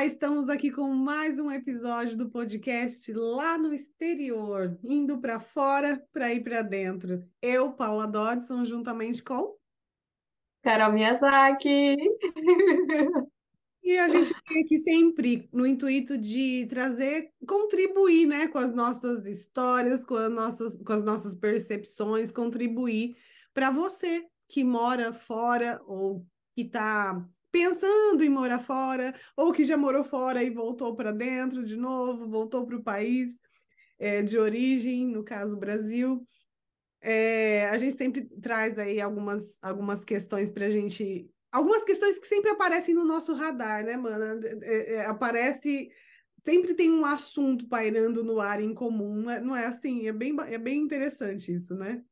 Olá, estamos aqui com mais um episódio do podcast lá no exterior, indo para fora para ir para dentro. Eu, Paula Dodson, juntamente com Carol Miyazaki. E a gente vem aqui sempre no intuito de trazer, contribuir, né, com as nossas histórias, com as nossas, com as nossas percepções, contribuir para você que mora fora ou que está pensando em morar fora, ou que já morou fora e voltou para dentro de novo, voltou para o país é, de origem, no caso Brasil. É, a gente sempre traz aí algumas, algumas questões para a gente. Algumas questões que sempre aparecem no nosso radar, né, mana? É, aparece. Sempre tem um assunto pairando no ar em comum, não é, não é assim? É bem, é bem interessante isso, né?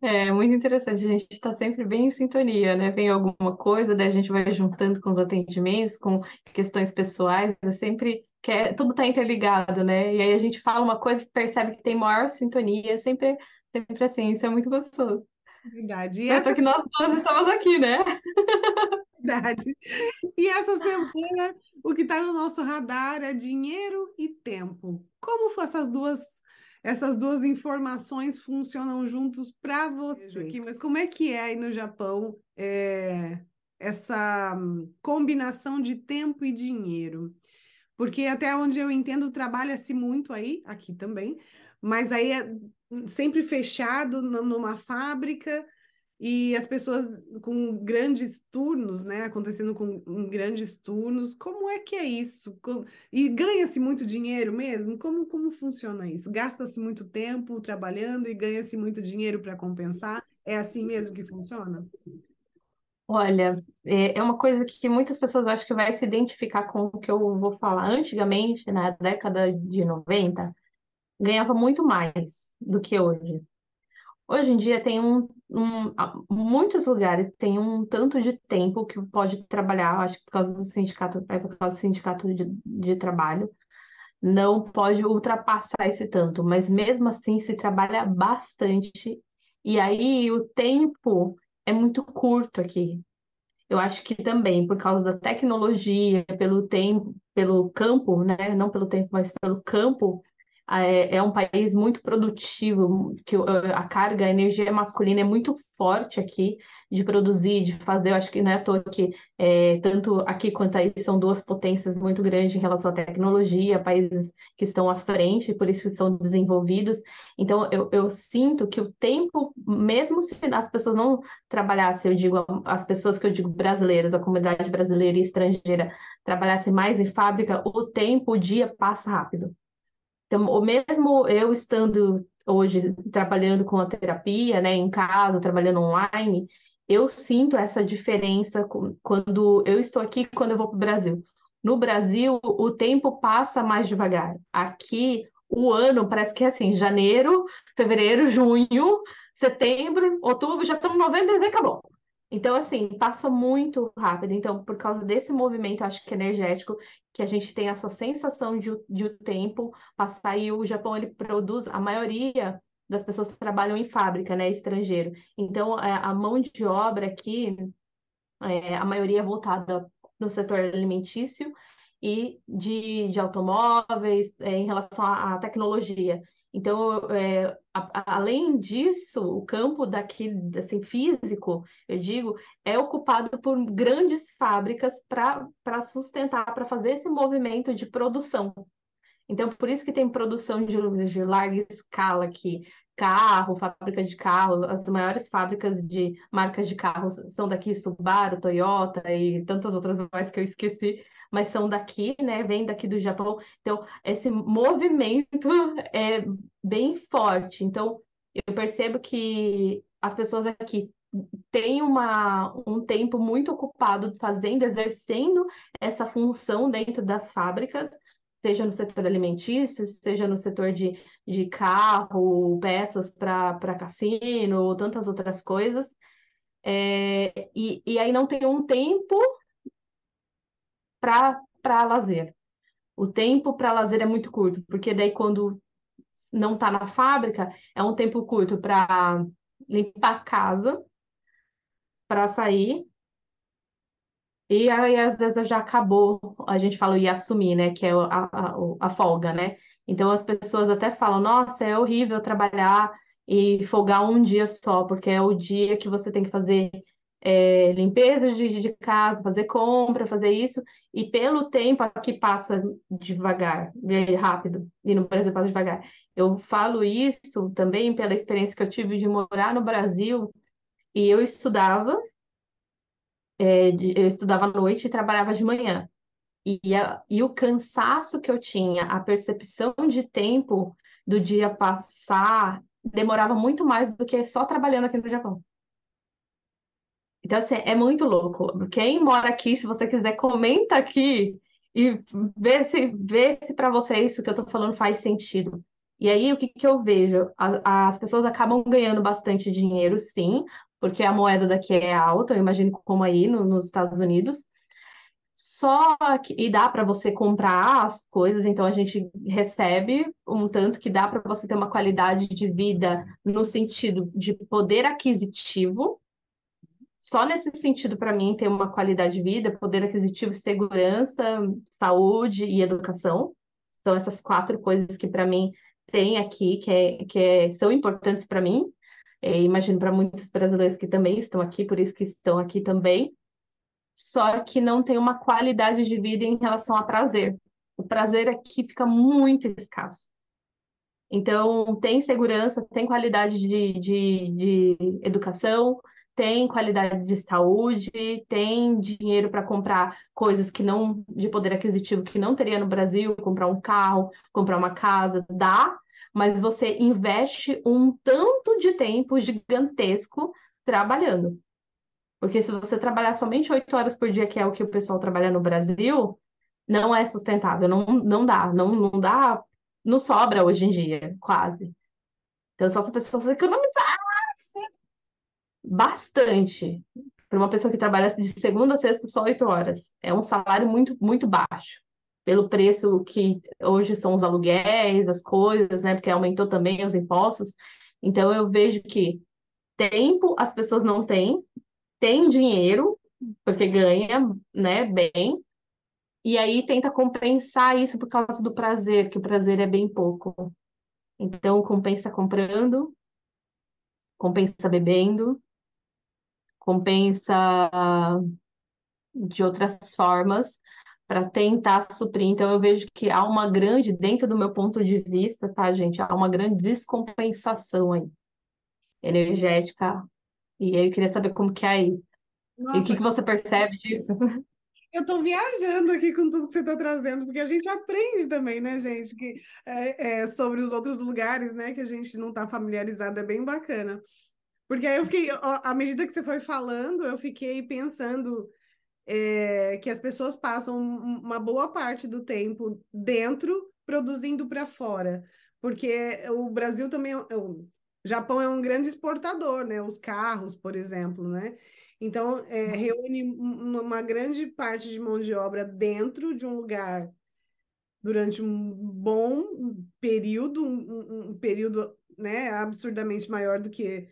É muito interessante, a gente está sempre bem em sintonia, né? Vem alguma coisa, daí a gente vai juntando com os atendimentos, com questões pessoais, é sempre que é, tudo está interligado, né? E aí a gente fala uma coisa e percebe que tem maior sintonia, é sempre, sempre assim, isso é muito gostoso. Verdade. E essa... que nós todos estamos aqui, né? Verdade. E essa semana, o que está no nosso radar é dinheiro e tempo. Como foram essas duas essas duas informações funcionam juntos para você. Aqui, mas como é que é aí no Japão é, essa hum, combinação de tempo e dinheiro? Porque até onde eu entendo, trabalha-se muito aí, aqui também, mas aí é sempre fechado numa fábrica e as pessoas com grandes turnos, né? Acontecendo com grandes turnos. Como é que é isso? E ganha-se muito dinheiro mesmo? Como, como funciona isso? Gasta-se muito tempo trabalhando e ganha-se muito dinheiro para compensar? É assim mesmo que funciona? Olha, é, é uma coisa que muitas pessoas acham que vai se identificar com o que eu vou falar. Antigamente, na década de 90, ganhava muito mais do que hoje. Hoje em dia tem um, um, muitos lugares tem um tanto de tempo que pode trabalhar, acho que por causa do sindicato, é por causa do sindicato de, de trabalho, não pode ultrapassar esse tanto, mas mesmo assim se trabalha bastante, e aí o tempo é muito curto aqui. Eu acho que também por causa da tecnologia, pelo tempo, pelo campo, né? Não pelo tempo, mas pelo campo, é, é um país muito produtivo, que a carga, a energia masculina é muito forte aqui de produzir, de fazer. Eu acho que não é à toa que é, tanto aqui quanto aí são duas potências muito grandes em relação à tecnologia, países que estão à frente, por isso que são desenvolvidos. Então, eu, eu sinto que o tempo, mesmo se as pessoas não trabalhassem, eu digo, as pessoas que eu digo brasileiras, a comunidade brasileira e estrangeira, trabalhassem mais em fábrica, o tempo, o dia passa rápido. Então, o mesmo eu estando hoje trabalhando com a terapia, né, em casa, trabalhando online, eu sinto essa diferença quando eu estou aqui quando eu vou para o Brasil. No Brasil, o tempo passa mais devagar. Aqui, o ano parece que é assim, janeiro, fevereiro, junho, setembro, outubro, já estamos em novembro e acabou. Então, assim, passa muito rápido. Então, por causa desse movimento, acho que energético, que a gente tem essa sensação de, de o tempo passar e o Japão, ele produz, a maioria das pessoas trabalham em fábrica, né, estrangeiro. Então, é, a mão de obra aqui, é, a maioria é voltada no setor alimentício e de, de automóveis, é, em relação à, à tecnologia. Então, é, a, além disso, o campo daqui, assim, físico, eu digo, é ocupado por grandes fábricas para sustentar, para fazer esse movimento de produção. Então, por isso que tem produção de, de larga escala aqui, carro, fábrica de carro, as maiores fábricas de marcas de carros são daqui, Subaru, Toyota e tantas outras mais que eu esqueci mas são daqui, né? Vem daqui do Japão. Então, esse movimento é bem forte. Então, eu percebo que as pessoas aqui têm uma, um tempo muito ocupado fazendo, exercendo essa função dentro das fábricas, seja no setor alimentício, seja no setor de, de carro, peças para cassino, ou tantas outras coisas. É, e, e aí não tem um tempo para lazer. O tempo para lazer é muito curto, porque daí quando não está na fábrica, é um tempo curto para limpar a casa, para sair, E aí, às vezes, já acabou, a gente fala ia assumir, né? Que é a, a, a folga, né? Então, as pessoas até falam, nossa, é horrível trabalhar e folgar um dia só, porque é o dia que você tem que fazer é, limpeza de, de casa, fazer compra, fazer isso, e pelo tempo aqui passa devagar, rápido, e no Brasil passa devagar. Eu falo isso também pela experiência que eu tive de morar no Brasil, e eu estudava, é, eu estudava à noite e trabalhava de manhã. E, a, e o cansaço que eu tinha, a percepção de tempo do dia passar, demorava muito mais do que só trabalhando aqui no Japão. Então, assim, é muito louco. Quem mora aqui, se você quiser, comenta aqui e vê se, vê se para você isso que eu tô falando faz sentido. E aí, o que, que eu vejo? A, as pessoas acabam ganhando bastante dinheiro, sim, porque a moeda daqui é alta, eu imagino como aí no, nos Estados Unidos. Só que, e dá para você comprar as coisas, então a gente recebe um tanto que dá para você ter uma qualidade de vida no sentido de poder aquisitivo. Só nesse sentido, para mim, ter uma qualidade de vida, poder aquisitivo, segurança, saúde e educação. São essas quatro coisas que, para mim, tem aqui, que, é, que é, são importantes para mim. É, imagino para muitos brasileiros que também estão aqui, por isso que estão aqui também. Só que não tem uma qualidade de vida em relação a prazer. O prazer aqui fica muito escasso. Então, tem segurança, tem qualidade de, de, de educação, tem qualidade de saúde, tem dinheiro para comprar coisas que não, de poder aquisitivo que não teria no Brasil, comprar um carro, comprar uma casa, dá, mas você investe um tanto de tempo gigantesco trabalhando. Porque se você trabalhar somente oito horas por dia, que é o que o pessoal trabalha no Brasil, não é sustentável, não, não dá, não, não dá, não sobra hoje em dia, quase. Então, só se a pessoa economizar bastante para uma pessoa que trabalha de segunda a sexta só oito horas. É um salário muito, muito baixo, pelo preço que hoje são os aluguéis, as coisas, né? Porque aumentou também os impostos. Então eu vejo que tempo as pessoas não têm, tem dinheiro, porque ganha, né, bem, e aí tenta compensar isso por causa do prazer, que o prazer é bem pouco. Então compensa comprando, compensa bebendo, compensa de outras formas para tentar suprir. Então, eu vejo que há uma grande, dentro do meu ponto de vista, tá, gente? Há uma grande descompensação aí, energética. E aí eu queria saber como que é aí. Nossa, e o que, que você percebe disso? Eu estou viajando aqui com tudo que você está trazendo, porque a gente aprende também, né, gente, que é, é, sobre os outros lugares, né, que a gente não está familiarizado, é bem bacana. Porque aí eu fiquei, à medida que você foi falando, eu fiquei pensando é, que as pessoas passam uma boa parte do tempo dentro, produzindo para fora. Porque o Brasil também, o Japão é um grande exportador, né? Os carros, por exemplo, né? Então, é, reúne uma grande parte de mão de obra dentro de um lugar durante um bom período, um, um período né, absurdamente maior do que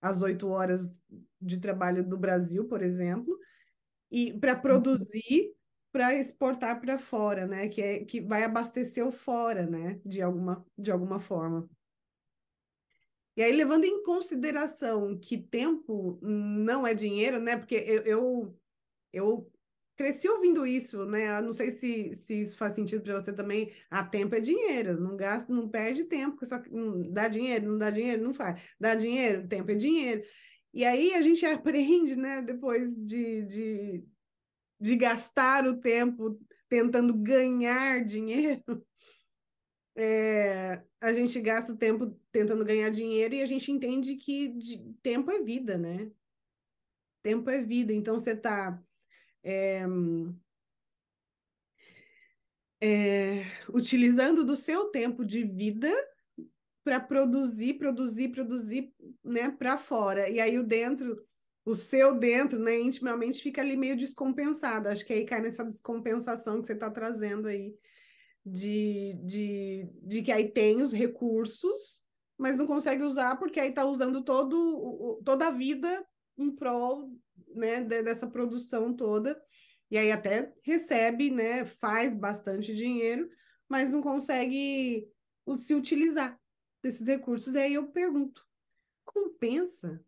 as oito horas de trabalho do Brasil, por exemplo, e para uhum. produzir para exportar para fora, né? Que, é, que vai abastecer o fora, né? De alguma, de alguma forma. E aí, levando em consideração que tempo não é dinheiro, né? Porque eu, eu, eu cresci ouvindo isso, né? Eu não sei se, se isso faz sentido para você também. A ah, tempo é dinheiro, não gasta, não perde tempo, só que não dá dinheiro, não dá dinheiro, não faz. Dá dinheiro, tempo é dinheiro. E aí a gente aprende, né, depois de, de, de gastar o tempo tentando ganhar dinheiro, é, a gente gasta o tempo tentando ganhar dinheiro e a gente entende que de, tempo é vida, né? Tempo é vida. Então você está é, é, utilizando do seu tempo de vida para produzir, produzir, produzir, né, para fora. E aí o dentro, o seu dentro, né, intimamente fica ali meio descompensado. Acho que aí cai nessa descompensação que você está trazendo aí, de, de, de que aí tem os recursos, mas não consegue usar porque aí está usando todo, toda a vida em prol né, dessa produção toda e aí até recebe, né, faz bastante dinheiro, mas não consegue se utilizar desses recursos. E aí eu pergunto, compensa?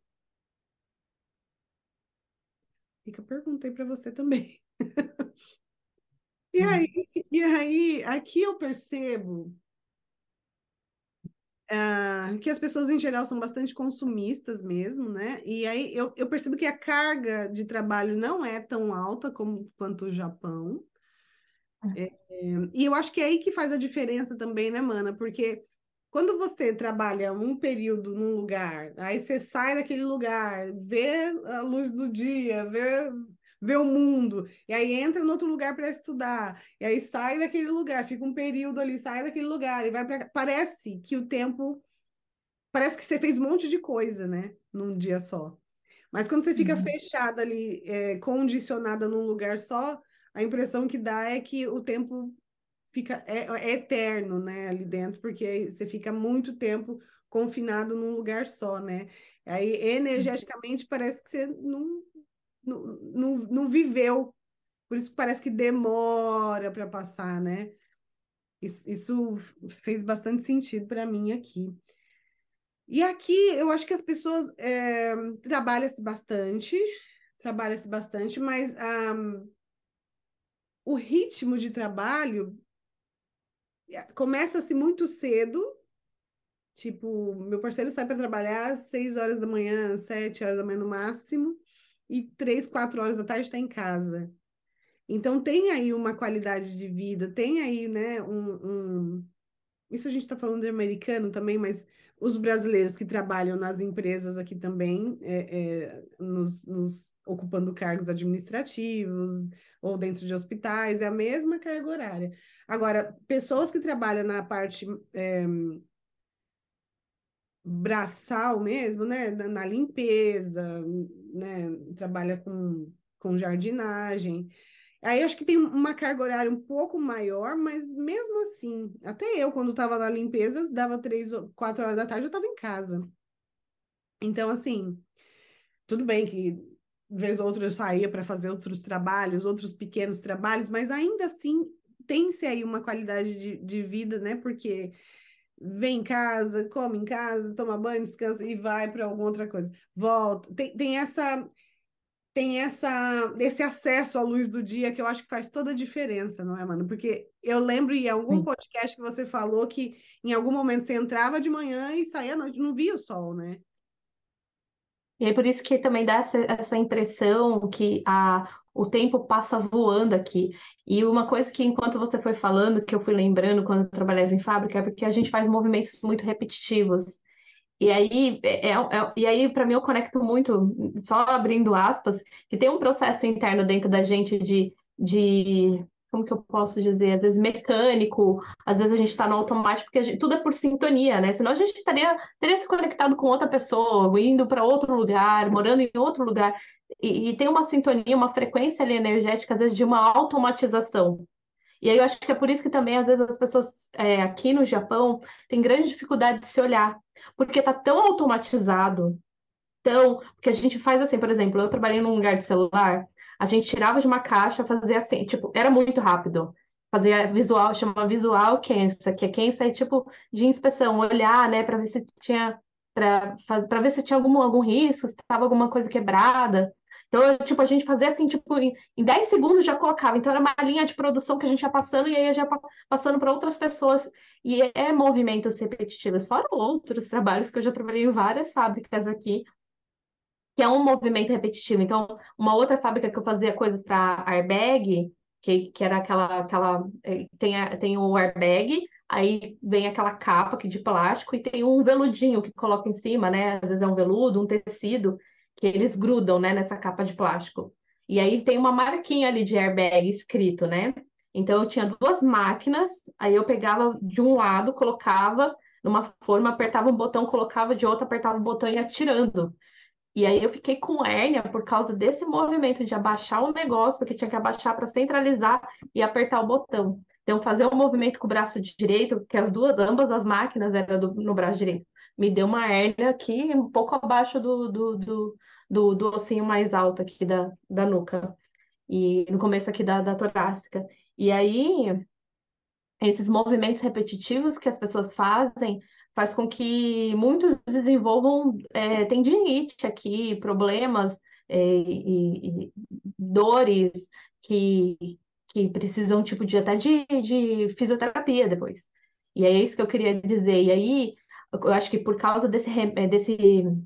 Fica a pergunta aí para você também. e aí, e aí, aqui eu percebo Uh, que as pessoas em geral são bastante consumistas mesmo, né? E aí eu, eu percebo que a carga de trabalho não é tão alta como quanto o Japão. É, é, e eu acho que é aí que faz a diferença também, né, Mana? Porque quando você trabalha um período num lugar, aí você sai daquele lugar, vê a luz do dia, vê vê o mundo, e aí entra no outro lugar para estudar, e aí sai daquele lugar, fica um período ali, sai daquele lugar e vai para. Parece que o tempo. Parece que você fez um monte de coisa, né? Num dia só. Mas quando você fica uhum. fechada ali, é, condicionada num lugar só, a impressão que dá é que o tempo fica é, é eterno, né, ali dentro, porque você fica muito tempo confinado num lugar só, né? Aí energeticamente parece que você não não, não, não viveu. Por isso parece que demora para passar, né? Isso, isso fez bastante sentido para mim aqui. E aqui eu acho que as pessoas é, trabalham-se bastante, trabalham-se bastante, mas um, o ritmo de trabalho é, começa-se muito cedo. Tipo, meu parceiro sai para trabalhar às seis horas da manhã, sete horas da manhã no máximo e três, quatro horas da tarde está em casa. Então tem aí uma qualidade de vida, tem aí, né, um, um... Isso a gente está falando de americano também, mas os brasileiros que trabalham nas empresas aqui também, é, é, nos, nos, ocupando cargos administrativos ou dentro de hospitais, é a mesma carga horária. Agora, pessoas que trabalham na parte é, braçal mesmo, né, na limpeza, né, trabalha com, com jardinagem. Aí acho que tem uma carga horária um pouco maior, mas mesmo assim, até eu, quando estava na limpeza, dava três, quatro horas da tarde, eu estava em casa. Então, assim, tudo bem que vez ou outra eu saía para fazer outros trabalhos, outros pequenos trabalhos, mas ainda assim tem-se aí uma qualidade de, de vida, né? Porque vem em casa, come em casa, toma banho, descansa e vai para alguma outra coisa. Volta. Tem, tem essa tem essa esse acesso à luz do dia que eu acho que faz toda a diferença, não é, mano? Porque eu lembro em algum Sim. podcast que você falou que em algum momento você entrava de manhã e saía à noite, não via o sol, né? E é por isso que também dá essa, essa impressão que a, o tempo passa voando aqui. E uma coisa que, enquanto você foi falando, que eu fui lembrando quando eu trabalhava em fábrica, é porque a gente faz movimentos muito repetitivos. E aí, é, é, é e aí para mim, eu conecto muito, só abrindo aspas, que tem um processo interno dentro da gente de, de como que eu posso dizer, às vezes mecânico, às vezes a gente está no automático, porque gente, tudo é por sintonia, né? Senão a gente estaria, teria se conectado com outra pessoa, indo para outro lugar, morando em outro lugar. E, e, tem uma sintonia, uma frequência ali energética, às vezes, de uma automatização. E aí eu acho que é por isso que também, às vezes, as pessoas é, aqui no Japão têm grande dificuldade de se olhar, porque está tão automatizado, tão. Porque a gente faz assim, por exemplo, eu trabalhei num lugar de celular a gente tirava de uma caixa, fazia assim, tipo, era muito rápido. Fazia visual, chama visual Kensa, que é Kensa é tipo de inspeção, olhar, né, para ver se tinha para ver se tinha algum, algum risco, se estava alguma coisa quebrada. Então, tipo, a gente fazia assim, tipo, em, em 10 segundos já colocava. Então, era uma linha de produção que a gente ia passando e aí já passando para outras pessoas. E é movimentos repetitivos, fora outros trabalhos que eu já trabalhei em várias fábricas aqui, que é um movimento repetitivo. Então, uma outra fábrica que eu fazia coisas para airbag, que, que era aquela, aquela eh, tem, a, tem o airbag, aí vem aquela capa aqui de plástico e tem um veludinho que coloca em cima, né? Às vezes é um veludo, um tecido, que eles grudam, né, nessa capa de plástico. E aí tem uma marquinha ali de airbag escrito, né? Então eu tinha duas máquinas, aí eu pegava de um lado, colocava numa forma, apertava um botão, colocava de outro, apertava o botão e ia tirando. E aí eu fiquei com hérnia por causa desse movimento de abaixar o negócio, porque tinha que abaixar para centralizar e apertar o botão. Então, fazer um movimento com o braço direito, que as duas, ambas as máquinas eram do, no braço direito, me deu uma hérnia aqui, um pouco abaixo do, do, do, do, do ossinho mais alto aqui da, da nuca. e no começo aqui da, da torácica. E aí, esses movimentos repetitivos que as pessoas fazem faz com que muitos desenvolvam é, tendinite aqui, problemas é, e, e, dores que, que precisam tipo de até de, de fisioterapia depois. E é isso que eu queria dizer. E aí, eu acho que por causa desse, eh, desse,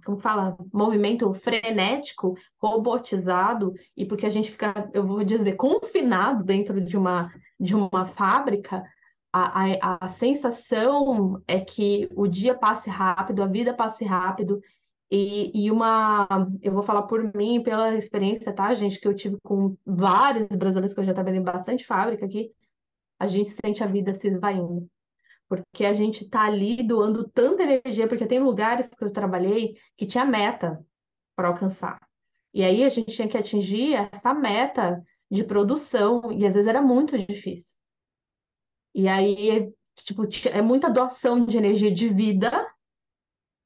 como fala, movimento frenético, robotizado, e porque a gente fica, eu vou dizer, confinado dentro de uma, de uma fábrica, a, a, a sensação é que o dia passe rápido, a vida passe rápido, e, e uma, eu vou falar por mim, pela experiência, tá, gente, que eu tive com vários brasileiros, que eu já trabalhei em bastante fábrica aqui, a gente sente a vida se esvaindo porque a gente está ali doando tanta energia, porque tem lugares que eu trabalhei que tinha meta para alcançar. E aí a gente tinha que atingir essa meta de produção, e às vezes era muito difícil. E aí, tipo, é muita doação de energia de vida,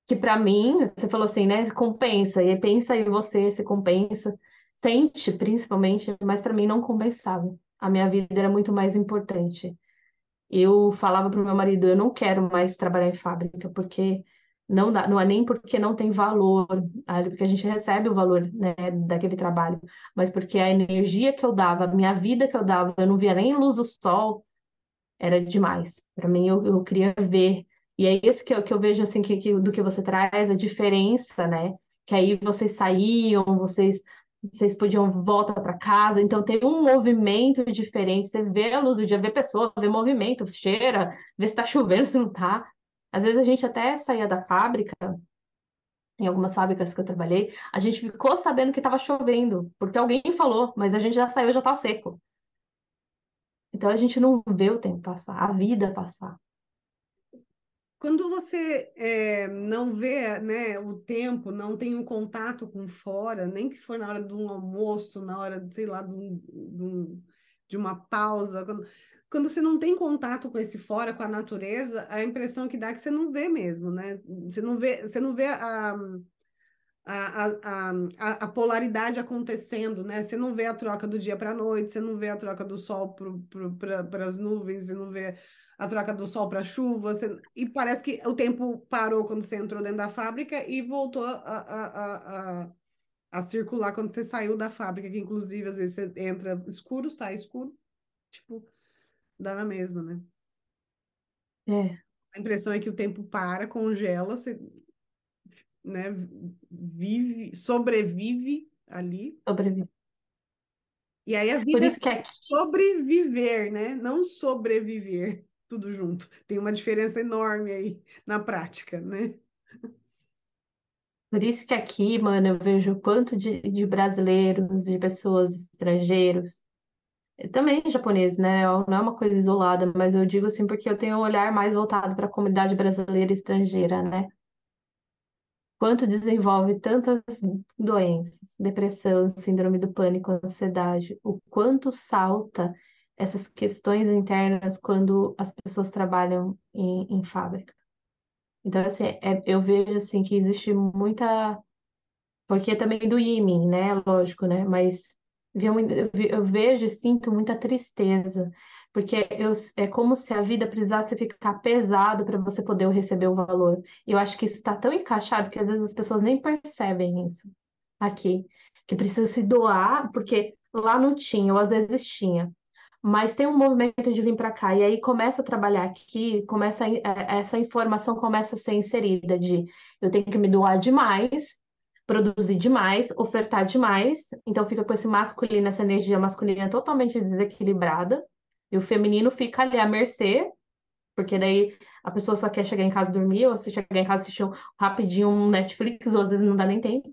que para mim, você falou assim, né, compensa, e pensa em você, se compensa, sente principalmente, mas para mim não compensava. A minha vida era muito mais importante eu falava para o meu marido, eu não quero mais trabalhar em fábrica, porque não dá, não é nem porque não tem valor, porque a gente recebe o valor, né, daquele trabalho, mas porque a energia que eu dava, a minha vida que eu dava, eu não via nem luz do sol, era demais. Para mim, eu, eu queria ver. E é isso que eu, que eu vejo, assim, que, que, do que você traz, a diferença, né? Que aí vocês saíam, vocês vocês podiam voltar para casa, então tem um movimento diferente, você vê a luz do dia, vê pessoa, vê movimento, cheira, vê se está chovendo, se não está. Às vezes a gente até saía da fábrica, em algumas fábricas que eu trabalhei, a gente ficou sabendo que estava chovendo, porque alguém falou, mas a gente já saiu, já está seco. Então a gente não vê o tempo passar, a vida passar. Quando você é, não vê né, o tempo, não tem um contato com fora, nem que for na hora de um almoço, na hora, sei lá, de, um, de, um, uma pausa, quando, quando você não tem contato com esse fora, com a natureza, a impressão que dá é que você não vê mesmo, né? Você não vê, você não vê a, a, a, a, a polaridade acontecendo, né? Você não vê a troca do dia para a noite, você não vê a troca do sol para as nuvens, você não vê a troca do sol para chuva, você... e parece que o tempo parou quando você entrou dentro da fábrica e voltou a, a, a, a, circular quando você saiu da fábrica, que inclusive às vezes você entra escuro, sai escuro, tipo, dá na mesma, né? É. A impressão é que o tempo para, congela, você né, vive, sobrevive ali. Sobrevive. E aí a vida é, é sobreviver, né? Não sobreviver tudo junto. Tem uma diferença enorme aí na prática, né? Por isso que aqui, mano, eu vejo o quanto de, de brasileiros, de pessoas estrangeiros, também japoneses, né? Não é uma coisa isolada, mas eu digo assim porque eu tenho um olhar mais voltado para a comunidade brasileira e estrangeira, né? Quanto desenvolve tantas doenças, depressão, síndrome do pânico, ansiedade, o quanto salta essas questões internas quando as pessoas trabalham em, em fábrica. Então, assim, é, eu vejo, assim, que existe muita... Porque também do Yimin, né? Lógico, né? Mas eu vejo e sinto muita tristeza, porque eu, é como se a vida precisasse ficar pesado para você poder receber o valor. E eu acho que isso está tão encaixado que às vezes as pessoas nem percebem isso aqui, que precisa se doar, porque lá não tinha, ou às vezes tinha. Mas tem um movimento de vir para cá e aí começa a trabalhar aqui, começa é, essa informação começa a ser inserida de eu tenho que me doar demais, produzir demais, ofertar demais, então fica com esse masculino, essa energia masculina totalmente desequilibrada e o feminino fica ali à mercê, porque daí a pessoa só quer chegar em casa dormir, ou se chegar em casa assistir rapidinho um Netflix, ou às vezes não dá nem tempo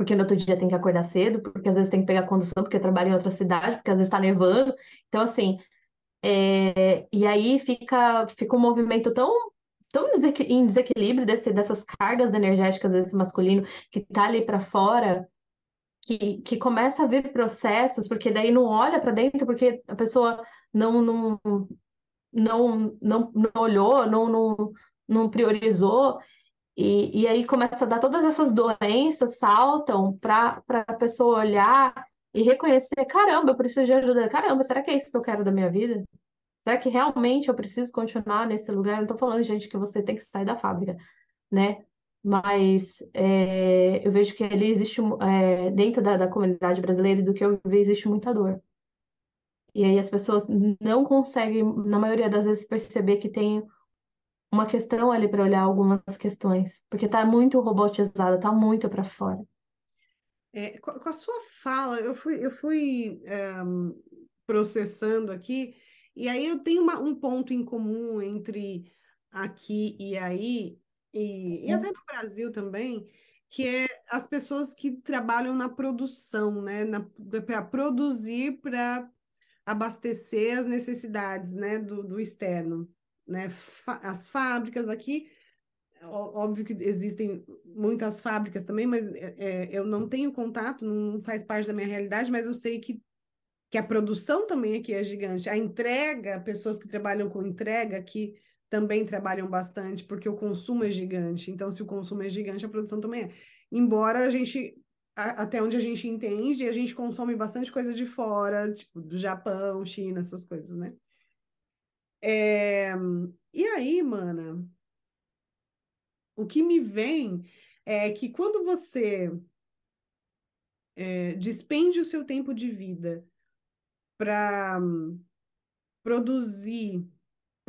porque no outro dia tem que acordar cedo, porque às vezes tem que pegar condução, porque trabalha em outra cidade, porque às vezes está nevando. Então, assim, é... e aí fica, fica um movimento tão, tão em desequilíbrio desse, dessas cargas energéticas desse masculino que está ali para fora, que, que começa a vir processos, porque daí não olha para dentro, porque a pessoa não, não, não, não, não olhou, não, não, não priorizou. E, e aí começa a dar todas essas doenças, saltam para a pessoa olhar e reconhecer, caramba, eu preciso de ajuda. Caramba, será que é isso que eu quero da minha vida? Será que realmente eu preciso continuar nesse lugar? Eu não tô falando, gente, que você tem que sair da fábrica, né? Mas é, eu vejo que ali existe, é, dentro da, da comunidade brasileira, do que eu vejo, existe muita dor. E aí as pessoas não conseguem, na maioria das vezes, perceber que tem uma questão ali para olhar algumas questões, porque está muito robotizada, está muito para fora. É, com, a sua fala, eu fui, eu fui é, processando aqui, e aí eu tenho uma, um ponto em comum entre aqui e aí, e, e até no Brasil também, que é as pessoas que trabalham na produção, né? Para produzir para abastecer as necessidades né? do, do externo. Né? As fábricas aqui, óbvio que existem muitas fábricas também, mas é, é, eu não tenho contato, não faz parte da minha realidade, mas eu sei que que a produção também aqui é gigante. A entrega, pessoas que trabalham com entrega aqui também trabalham bastante, porque o consumo é gigante. Então, se o consumo é gigante, a produção também é. Embora a gente, até onde a gente entende, a gente consome bastante coisa de fora, tipo do Japão, China, essas coisas, né? É... E aí, mana, o que me vem é que quando você é, despende o seu tempo de vida para produzir,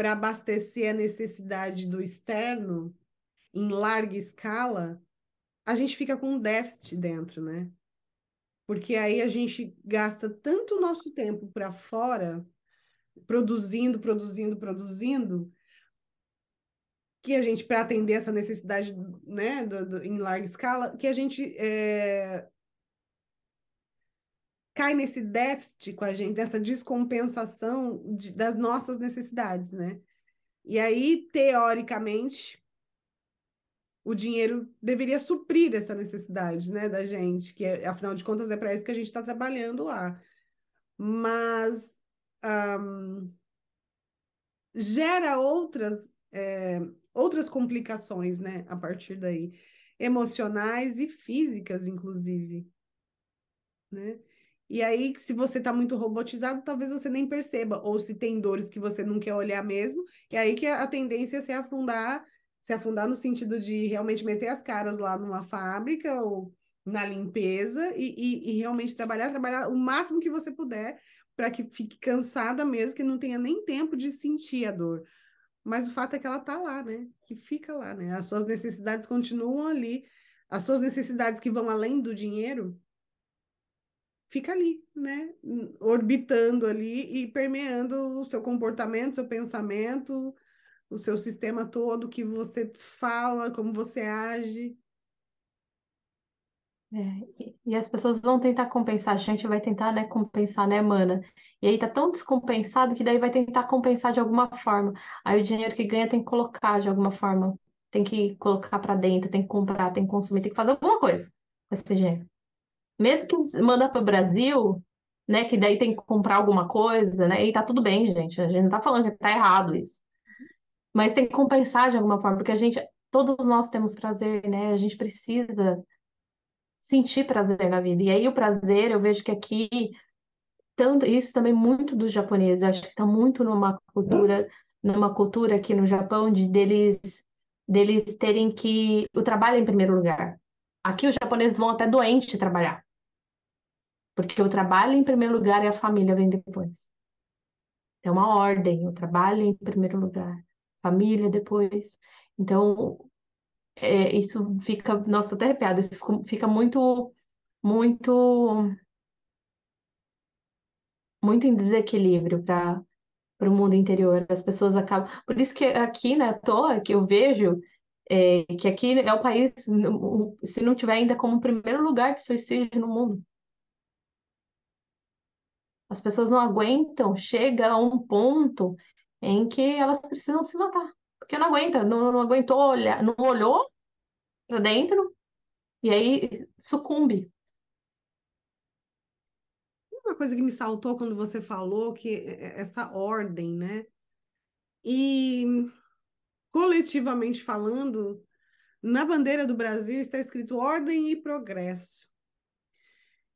para abastecer a necessidade do externo em larga escala, a gente fica com um déficit dentro, né? Porque aí a gente gasta tanto o nosso tempo para fora, produzindo, produzindo, produzindo, que a gente, para atender essa necessidade né, do, do, em larga escala, que a gente é, cai nesse déficit com a gente, dessa descompensação de, das nossas necessidades, né? E aí, teoricamente, o dinheiro deveria suprir essa necessidade, né, da gente, que é, afinal de contas é para isso que a gente está trabalhando lá. Mas um, gera outras é, outras complicações, né, a partir daí, emocionais e físicas, inclusive, né? E aí, se você está muito robotizado, talvez você nem perceba, ou se tem dores que você não quer olhar mesmo, e aí que a tendência é se afundar, se afundar no sentido de realmente meter as caras lá numa fábrica ou na limpeza e, e, e realmente trabalhar, trabalhar o máximo que você puder para que fique cansada mesmo, que não tenha nem tempo de sentir a dor. Mas o fato é que ela está lá, né? Que fica lá, né? As suas necessidades continuam ali. As suas necessidades que vão além do dinheiro, fica ali, né? Orbitando ali e permeando o seu comportamento, seu pensamento, o seu sistema todo, que você fala, como você age. É, e as pessoas vão tentar compensar, a gente vai tentar, né, compensar, né, mana? E aí tá tão descompensado que daí vai tentar compensar de alguma forma. Aí o dinheiro que ganha tem que colocar de alguma forma, tem que colocar para dentro, tem que comprar, tem que consumir, tem que fazer alguma coisa com esse dinheiro mesmo que manda para o Brasil, né, que daí tem que comprar alguma coisa, né, e tá tudo bem, gente, a gente não tá falando que tá errado isso. Mas tem que compensar de alguma forma, porque a gente, todos nós temos prazer, né, a gente precisa sentir prazer na vida. E aí o prazer, eu vejo que aqui, tanto isso também muito dos japoneses, acho que tá muito numa cultura, numa cultura aqui no Japão de deles deles terem que o trabalho em primeiro lugar. Aqui os japoneses vão até doente trabalhar. Porque o trabalho em primeiro lugar e a família vem depois. É uma ordem, o trabalho em primeiro lugar, família depois. Então, é, isso fica, nossa, até arrepiado, isso fica muito, muito, muito em desequilíbrio para para o mundo interior. As pessoas acabam. Por isso que aqui, né, à toa, que eu vejo é, que aqui é o país, se não tiver ainda como primeiro lugar de suicídio no mundo. As pessoas não aguentam, chega a um ponto em que elas precisam se matar. Porque não aguenta, não, não aguentou olhar, não olhou para dentro e aí sucumbe. Uma coisa que me saltou quando você falou que é, é, essa ordem, né? E coletivamente falando, na bandeira do Brasil está escrito ordem e progresso.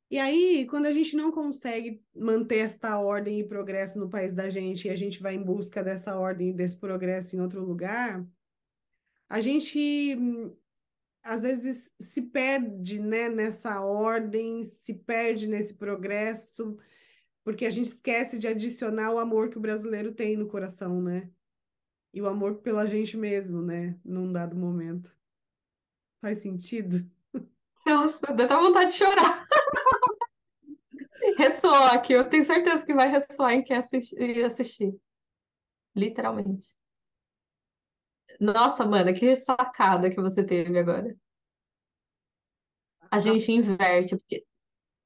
E aí, quando a gente não consegue manter esta ordem e progresso no país da gente, e a gente vai em busca dessa ordem e desse progresso em outro lugar, a gente às vezes se perde né, nessa ordem, se perde nesse progresso, porque a gente esquece de adicionar o amor que o brasileiro tem no coração, né? E o amor pela gente mesmo, né? Num dado momento. Faz sentido? Nossa, dá até vontade de chorar. Ressoa aqui, eu tenho certeza que vai ressoar em quem assistir, assistir. Literalmente. Nossa, mana, que sacada que você teve agora. A gente inverte, porque...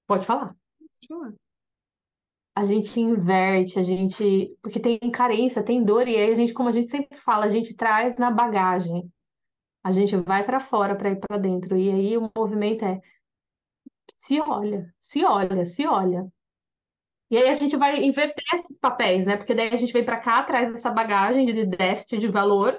Pode falar. Pode falar. A gente inverte, a gente. Porque tem carência, tem dor, e aí a gente, como a gente sempre fala, a gente traz na bagagem. A gente vai para fora para ir para dentro. E aí o movimento é se olha, se olha, se olha. E aí a gente vai inverter esses papéis, né? Porque daí a gente vem para cá, traz essa bagagem de déficit de valor,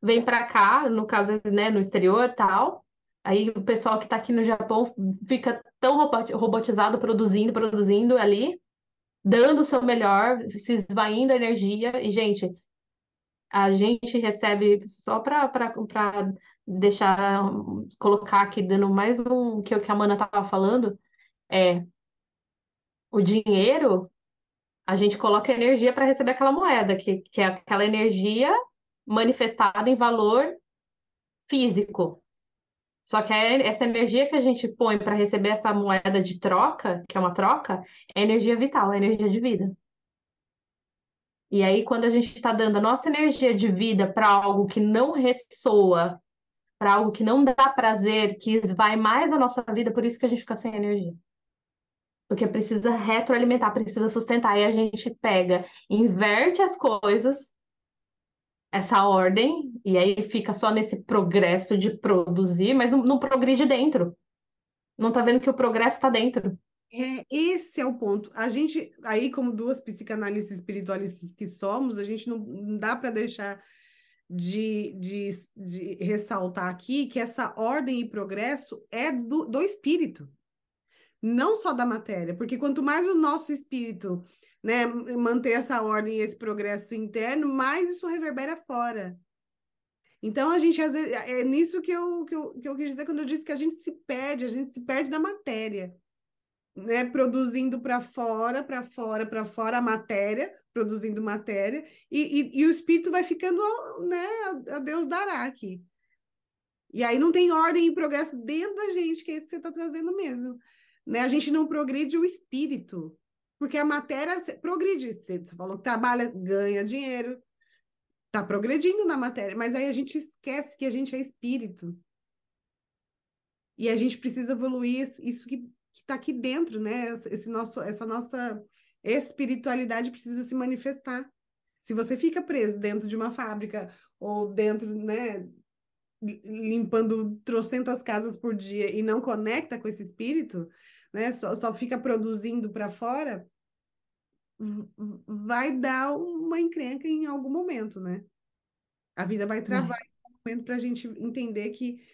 vem para cá, no caso, né, no exterior, tal. Aí o pessoal que está aqui no Japão fica tão robotizado, produzindo, produzindo ali, dando o seu melhor, se esvaindo a energia. E, gente, a gente recebe, só para deixar, colocar aqui, dando mais um que, que a Mana estava falando, é o dinheiro, a gente coloca energia para receber aquela moeda, que, que é aquela energia manifestada em valor físico. Só que essa energia que a gente põe para receber essa moeda de troca, que é uma troca, é energia vital, é energia de vida. E aí, quando a gente está dando a nossa energia de vida para algo que não ressoa, para algo que não dá prazer, que vai mais a nossa vida, por isso que a gente fica sem energia. Porque precisa retroalimentar, precisa sustentar. E a gente pega, inverte as coisas, essa ordem, e aí fica só nesse progresso de produzir, mas não, não progride dentro. Não tá vendo que o progresso está dentro. É, esse é o ponto. A gente, aí, como duas psicanalistas espiritualistas que somos, a gente não, não dá para deixar de, de, de ressaltar aqui que essa ordem e progresso é do, do espírito, não só da matéria, porque quanto mais o nosso espírito né, manter essa ordem esse progresso interno, mais isso reverbera fora. Então, a gente, às vezes, é nisso que eu, que, eu, que eu quis dizer quando eu disse que a gente se perde, a gente se perde na matéria, né? Produzindo para fora, para fora, para fora a matéria, produzindo matéria, e, e, e, o espírito vai ficando, né? A, a Deus dará aqui. E aí não tem ordem e progresso dentro da gente, que é isso que você está trazendo mesmo. Né? A gente não progride o espírito, porque a matéria progride. Você falou que trabalha, ganha dinheiro, está progredindo na matéria, mas aí a gente esquece que a gente é espírito. E a gente precisa evoluir isso que está aqui dentro, né? Esse nosso, essa nossa espiritualidade precisa se manifestar. Se você fica preso dentro de uma fábrica ou dentro, né, limpando trocentas casas por dia e não conecta com esse espírito, né, só, só fica produzindo para fora, vai dar uma encrenca em algum momento, né? A vida vai travar é. em algum momento para a gente entender que,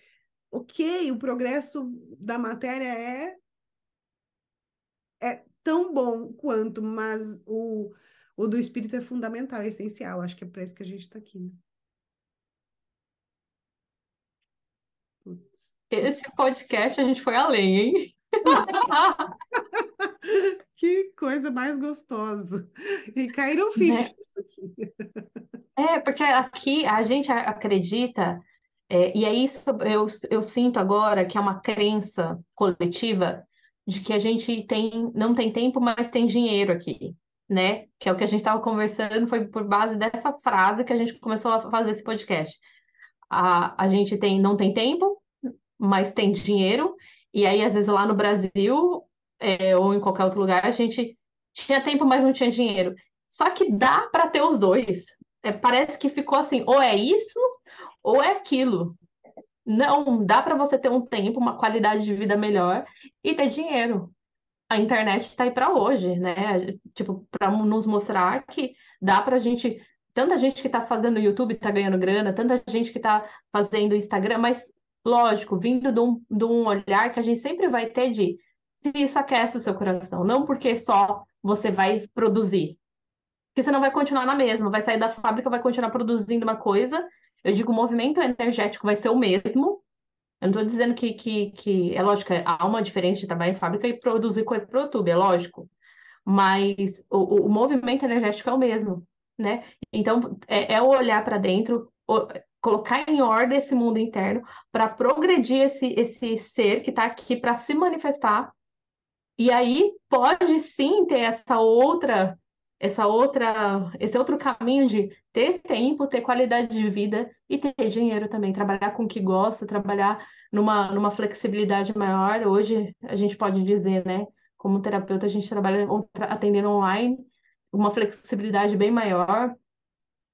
ok, o progresso da matéria é, é tão bom quanto, mas o, o do espírito é fundamental, é essencial. Acho que é para isso que a gente está aqui, né? Putz. Esse podcast a gente foi além, hein? que coisa mais gostosa. E caíram fichas aqui. É, porque aqui a gente acredita, é, e é isso eu, eu sinto agora que é uma crença coletiva de que a gente tem, não tem tempo, mas tem dinheiro aqui, né? Que é o que a gente estava conversando, foi por base dessa frase que a gente começou a fazer esse podcast. A, a gente tem, não tem tempo, mas tem dinheiro, e aí, às vezes, lá no Brasil, é, ou em qualquer outro lugar, a gente tinha tempo, mas não tinha dinheiro. Só que dá para ter os dois. É, parece que ficou assim, ou é isso, ou é aquilo. Não, dá para você ter um tempo, uma qualidade de vida melhor e ter dinheiro. A internet está aí para hoje, né? Tipo, para nos mostrar que dá para a gente. Tanta gente que está fazendo YouTube está ganhando grana, tanta gente que está fazendo Instagram, mas lógico, vindo de um, de um olhar que a gente sempre vai ter de se isso aquece o seu coração, não porque só você vai produzir. Porque você não vai continuar na mesma, vai sair da fábrica, vai continuar produzindo uma coisa. Eu digo, o movimento energético vai ser o mesmo. Eu não estou dizendo que, que, que, é lógico, há uma diferença de trabalhar em fábrica e produzir coisa para o YouTube, é lógico. Mas o, o movimento energético é o mesmo, né? Então, é, é olhar para dentro, colocar em ordem esse mundo interno para progredir esse, esse ser que está aqui para se manifestar e aí pode sim ter essa outra, essa outra, esse outro caminho de ter tempo, ter qualidade de vida e ter dinheiro também, trabalhar com o que gosta, trabalhar numa, numa flexibilidade maior. Hoje a gente pode dizer, né, como terapeuta, a gente trabalha atendendo online, uma flexibilidade bem maior.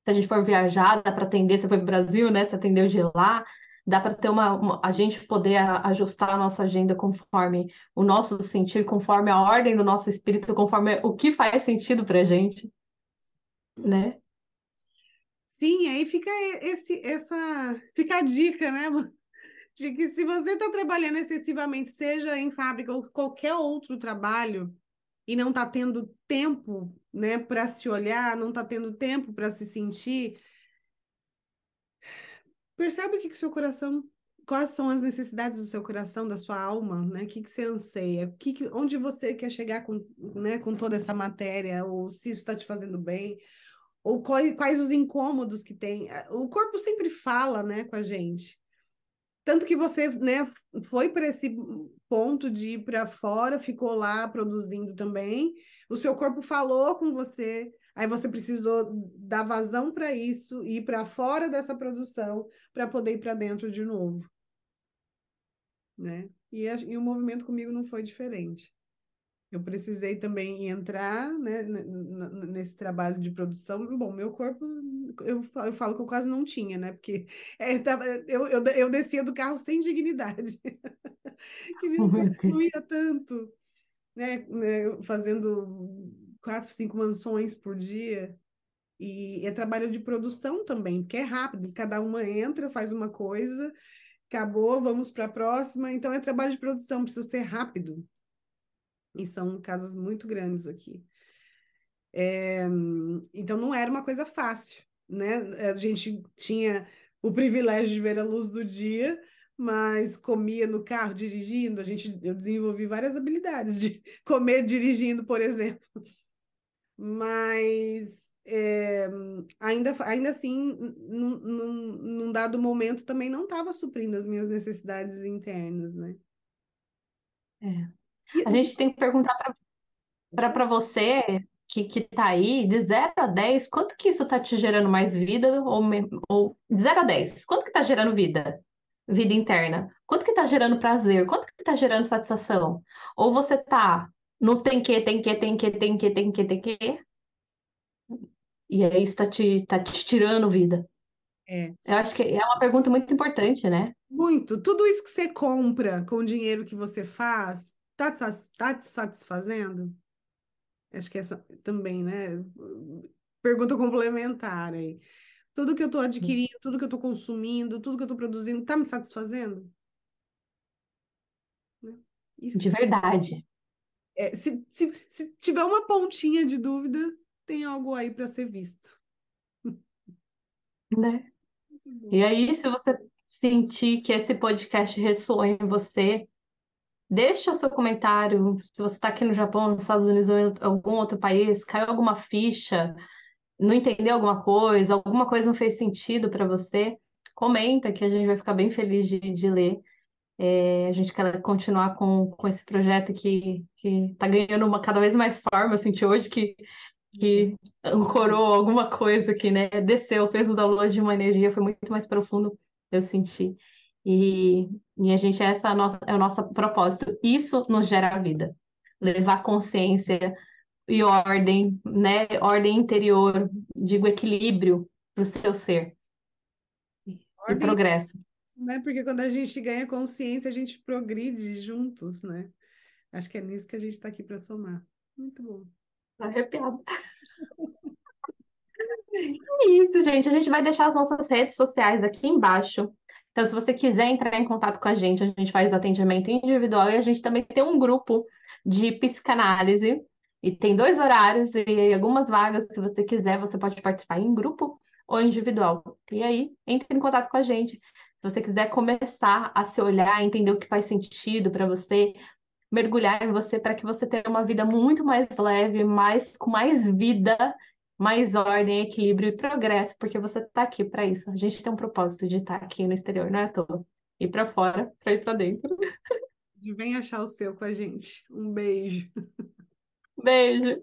Se a gente for viajar, dá para atender, você foi para o Brasil, né? Você atendeu de lá, dá para ter uma, uma, a gente poder ajustar a nossa agenda conforme o nosso sentir, conforme a ordem do nosso espírito, conforme o que faz sentido para gente, né? Sim, aí fica esse, essa, fica a dica, né? De que se você está trabalhando excessivamente, seja em fábrica ou qualquer outro trabalho, e não está tendo tempo, né, para se olhar, não está tendo tempo para se sentir, Percebe o que que seu coração, quais são as necessidades do seu coração, da sua alma, né? O que que você anseia? Que que, onde você quer chegar com, né, com toda essa matéria, ou se isso está te fazendo bem, ou quais, quais os incômodos que tem. O corpo sempre fala, né, com a gente. Tanto que você, né, foi para esse ponto de ir para fora, ficou lá produzindo também. O seu corpo falou com você, Aí você precisou dar vazão para isso, ir para fora dessa produção para poder ir para dentro de novo. Né? E, a, e o movimento comigo não foi diferente. Eu precisei também entrar né, nesse trabalho de produção. Bom, meu corpo, eu, eu falo que eu quase não tinha, né? Porque é, tava, eu, eu, eu descia do carro sem dignidade. que corpo não ia tanto, né? né fazendo quatro, cinco mansões por dia. E é trabalho de produção também, porque é rápido, cada uma entra, faz uma coisa, acabou, vamos para a próxima. Então é trabalho de produção, precisa ser rápido. E são casas muito grandes aqui. É, então não era uma coisa fácil, né? A gente tinha o privilégio de ver a luz do dia, mas comia no carro dirigindo, a gente eu desenvolvi várias habilidades de comer dirigindo, por exemplo mas é, ainda, ainda assim, num, num, num, dado momento, também não estava suprindo as minhas necessidades internas, né? É. A gente tem que perguntar para você que, que tá aí, de 0 a 10, quanto que isso está te gerando mais vida? Ou, ou de 0 a 10, quanto que está gerando vida? Vida interna? Quanto que está gerando prazer? Quanto que está gerando satisfação? Ou você está no tem que, tem que, tem que, tem que, tem que, tem que. E aí está te, tá te tirando vida. É. Eu acho que é uma pergunta muito importante, né? Muito. Tudo isso que você compra com o dinheiro que você faz, tá te, tá te satisfazendo? Acho que essa também, né? Pergunta complementar aí. Tudo que eu estou adquirindo, tudo que eu estou consumindo, tudo que eu estou produzindo, tá me satisfazendo? Né? Isso. De verdade é, se, se, se tiver uma pontinha de dúvida, tem algo aí para ser visto. Né? E aí, se você sentir que esse podcast ressoa em você, deixa o seu comentário. Se você está aqui no Japão, nos Estados Unidos ou em algum outro país, caiu alguma ficha, não entendeu alguma coisa, alguma coisa não fez sentido para você, comenta que a gente vai ficar bem feliz de, de ler. É, a gente quer continuar com, com esse projeto que está ganhando uma cada vez mais forma. Eu senti hoje que, que ancorou alguma coisa que né, desceu, fez o download de uma energia, foi muito mais profundo, eu senti. E, e a gente, essa é, a nossa, é o nosso propósito. Isso nos gera vida. Levar consciência e ordem, né? Ordem interior, digo equilíbrio para o seu ser. Ordem, e progresso né? Porque quando a gente ganha consciência, a gente progride juntos, né? Acho que é nisso que a gente está aqui para somar. Muito bom. Arrepiado. É isso, gente. A gente vai deixar as nossas redes sociais aqui embaixo. Então, se você quiser entrar em contato com a gente, a gente faz atendimento individual e a gente também tem um grupo de psicanálise. E tem dois horários e algumas vagas, se você quiser, você pode participar em grupo ou individual. E aí, entre em contato com a gente. Se você quiser começar a se olhar, entender o que faz sentido para você, mergulhar em você para que você tenha uma vida muito mais leve, mais com mais vida mais ordem, equilíbrio e progresso, porque você está aqui para isso. A gente tem um propósito de estar tá aqui no exterior, não é à toa. Ir para fora, para ir para dentro. Vem achar o seu com a gente. Um beijo. Beijo.